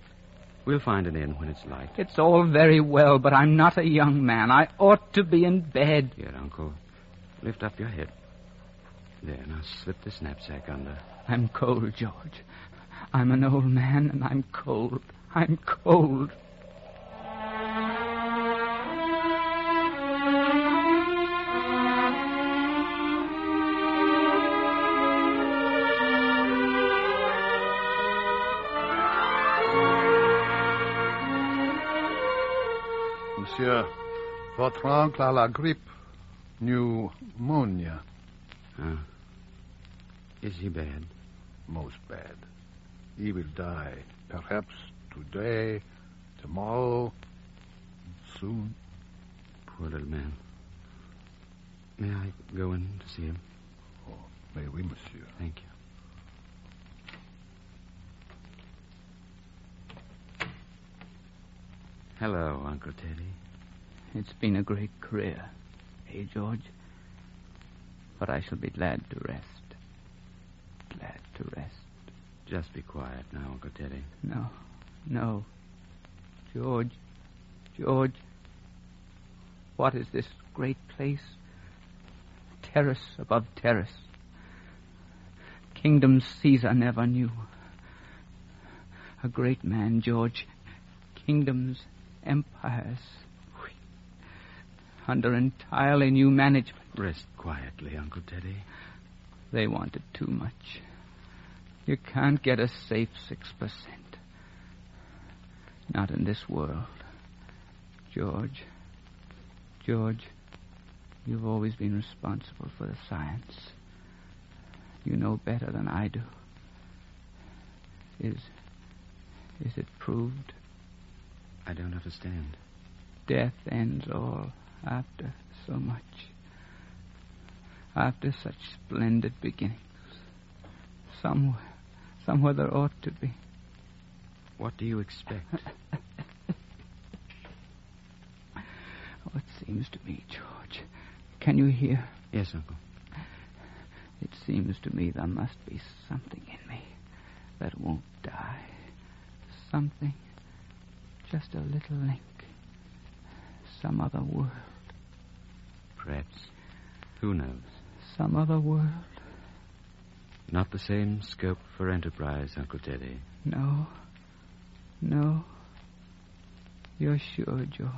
We'll find an inn when it's light. It's all very well, but I'm not a young man. I ought to be in bed. Here, Uncle. Lift up your head. There, now slip the knapsack under. I'm cold, George. I'm an old man and I'm cold. I'm cold. Votre oncle a la grippe. Pneumonia. Ah. Is he bad? Most bad. He will die. Perhaps today, tomorrow, soon. Poor little man. May I go in to see him? Oh, may we, monsieur. Thank you. Hello, Uncle Teddy. It's been a great career, eh, George? But I shall be glad to rest. Glad to rest. Just be quiet now, Uncle Teddy. No, no. George, George, what is this great place? Terrace above terrace. Kingdoms Caesar never knew. A great man, George. Kingdoms, empires. Under entirely new management. Rest quietly, Uncle Teddy. They wanted too much. You can't get a safe 6%. Not in this world. George, George, you've always been responsible for the science. You know better than I do. Is. is it proved? I don't understand. Death ends all after so much. After such splendid beginnings. Somewhere, somewhere there ought to be. What do you expect? oh, it seems to me, George. Can you hear? Yes, Uncle. It seems to me there must be something in me that won't die. Something, just a little link. Some other world. Perhaps. Who knows? Some other world. Not the same scope for enterprise, Uncle Teddy. No. No. You're sure, George.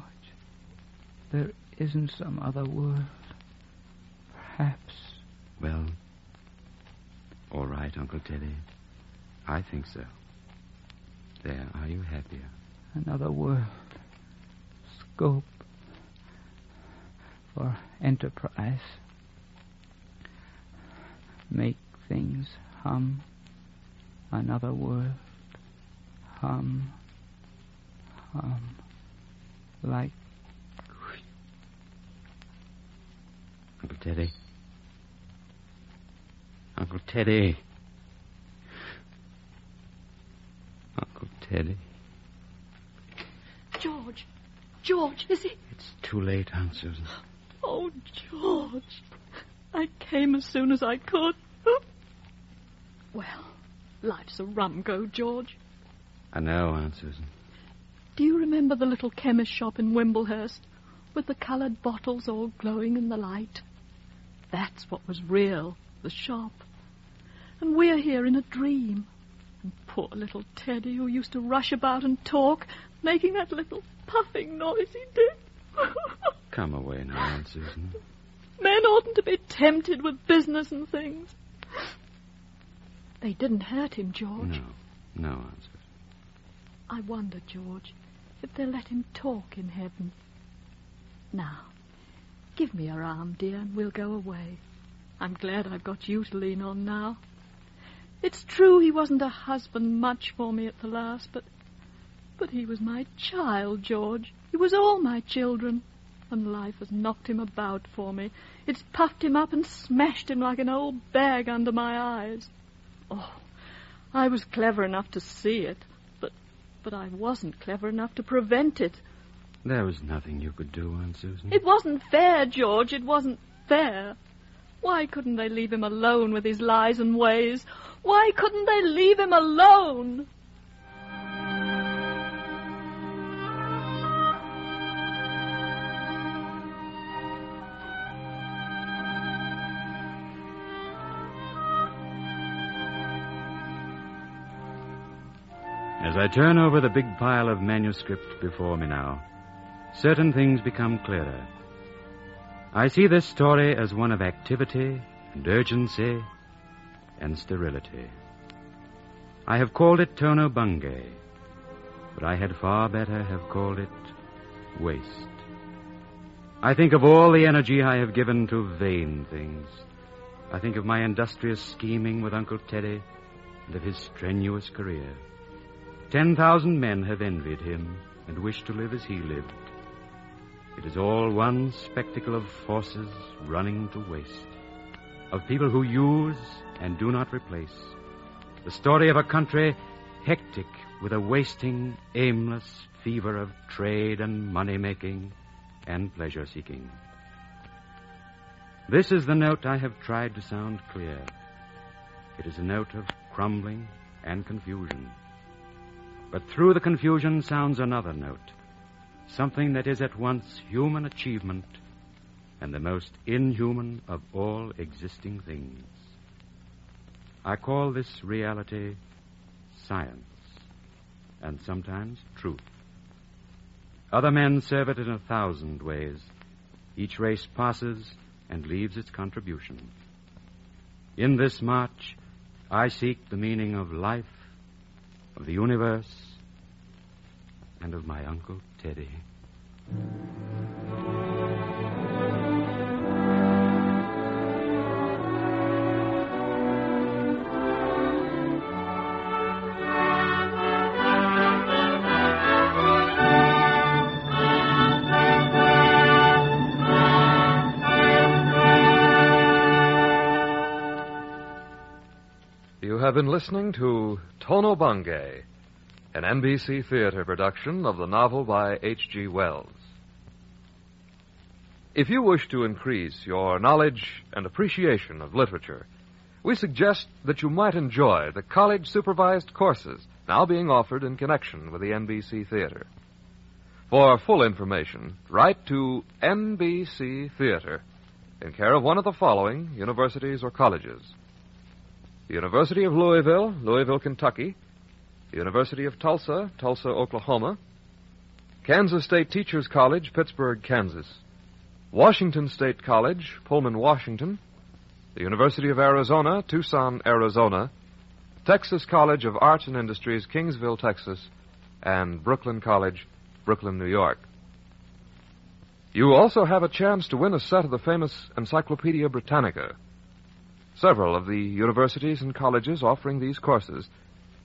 There isn't some other world. Perhaps. Well, all right, Uncle Teddy. I think so. There, are you happier? Another world. Scope. For enterprise. Make things hum. Another world. Hum. Hum. Like. Uncle Teddy. Uncle Teddy. Uncle Teddy. George. George, is he? It's too late, Aunt Susan. Oh, George. I came as soon as I could. Well, life's a rum go, George. I know, Aunt Susan. Do you remember the little chemist shop in Wimblehurst with the coloured bottles all glowing in the light? That's what was real, the shop. And we're here in a dream. And poor little Teddy, who used to rush about and talk, making that little puffing noise he did. Come away now, Aunt Susan. Men oughtn't to be tempted with business and things. They didn't hurt him, George. No, no, Aunt Susan. I wonder, George, if they'll let him talk in heaven. Now, give me your arm, dear, and we'll go away. I'm glad I've got you to lean on now. It's true he wasn't a husband much for me at the last, but but he was my child, George. He was all my children. And life has knocked him about for me. It's puffed him up and smashed him like an old bag under my eyes. Oh, I was clever enough to see it, but but I wasn't clever enough to prevent it. There was nothing you could do, Aunt Susan. It wasn't fair, George. It wasn't fair. Why couldn't they leave him alone with his lies and ways? Why couldn't they leave him alone? I turn over the big pile of manuscript before me now, certain things become clearer. I see this story as one of activity and urgency and sterility. I have called it Tono Bungay, but I had far better have called it waste. I think of all the energy I have given to vain things. I think of my industrious scheming with Uncle Teddy and of his strenuous career. Ten thousand men have envied him and wished to live as he lived. It is all one spectacle of forces running to waste, of people who use and do not replace. The story of a country hectic with a wasting, aimless fever of trade and money making and pleasure seeking. This is the note I have tried to sound clear. It is a note of crumbling and confusion. But through the confusion sounds another note, something that is at once human achievement and the most inhuman of all existing things. I call this reality science, and sometimes truth. Other men serve it in a thousand ways. Each race passes and leaves its contribution. In this march, I seek the meaning of life, of the universe, and of my Uncle Teddy. Have been listening to Tono Bungay, an NBC theater production of the novel by H.G. Wells. If you wish to increase your knowledge and appreciation of literature, we suggest that you might enjoy the college supervised courses now being offered in connection with the NBC Theater. For full information, write to NBC Theater in care of one of the following universities or colleges the University of Louisville, Louisville, Kentucky, the University of Tulsa, Tulsa, Oklahoma, Kansas State Teachers College, Pittsburgh, Kansas, Washington State College, Pullman, Washington, the University of Arizona, Tucson, Arizona, Texas College of Arts and Industries, Kingsville, Texas, and Brooklyn College, Brooklyn, New York. You also have a chance to win a set of the famous Encyclopedia Britannica. Several of the universities and colleges offering these courses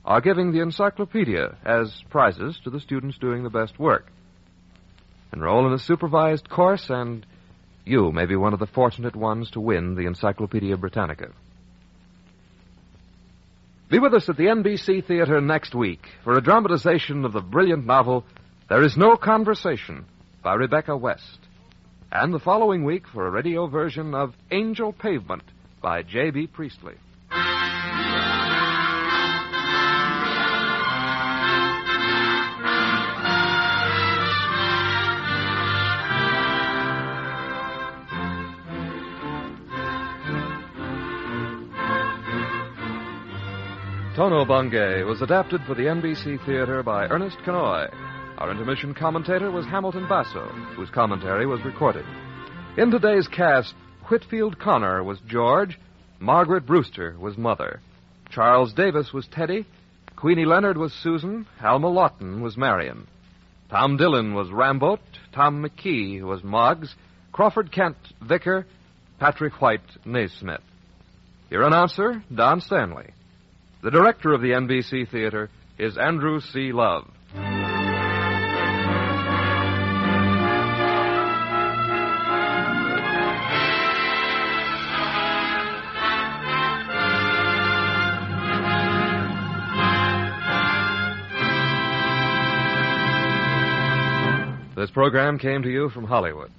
are giving the encyclopedia as prizes to the students doing the best work. Enroll in a supervised course, and you may be one of the fortunate ones to win the Encyclopedia Britannica. Be with us at the NBC Theater next week for a dramatization of the brilliant novel There Is No Conversation by Rebecca West. And the following week for a radio version of Angel Pavement by J.B. Priestley. Tono Bungay was adapted for the NBC Theater by Ernest Kinoy. Our intermission commentator was Hamilton Basso, whose commentary was recorded. In today's cast, Whitfield Connor was George, Margaret Brewster was Mother, Charles Davis was Teddy, Queenie Leonard was Susan, Alma Lawton was Marion, Tom Dillon was Ramboat, Tom McKee was Moggs, Crawford Kent, Vicar, Patrick White, Naismith. Your announcer, Don Stanley. The director of the NBC Theater is Andrew C. Love. Program came to you from Hollywood.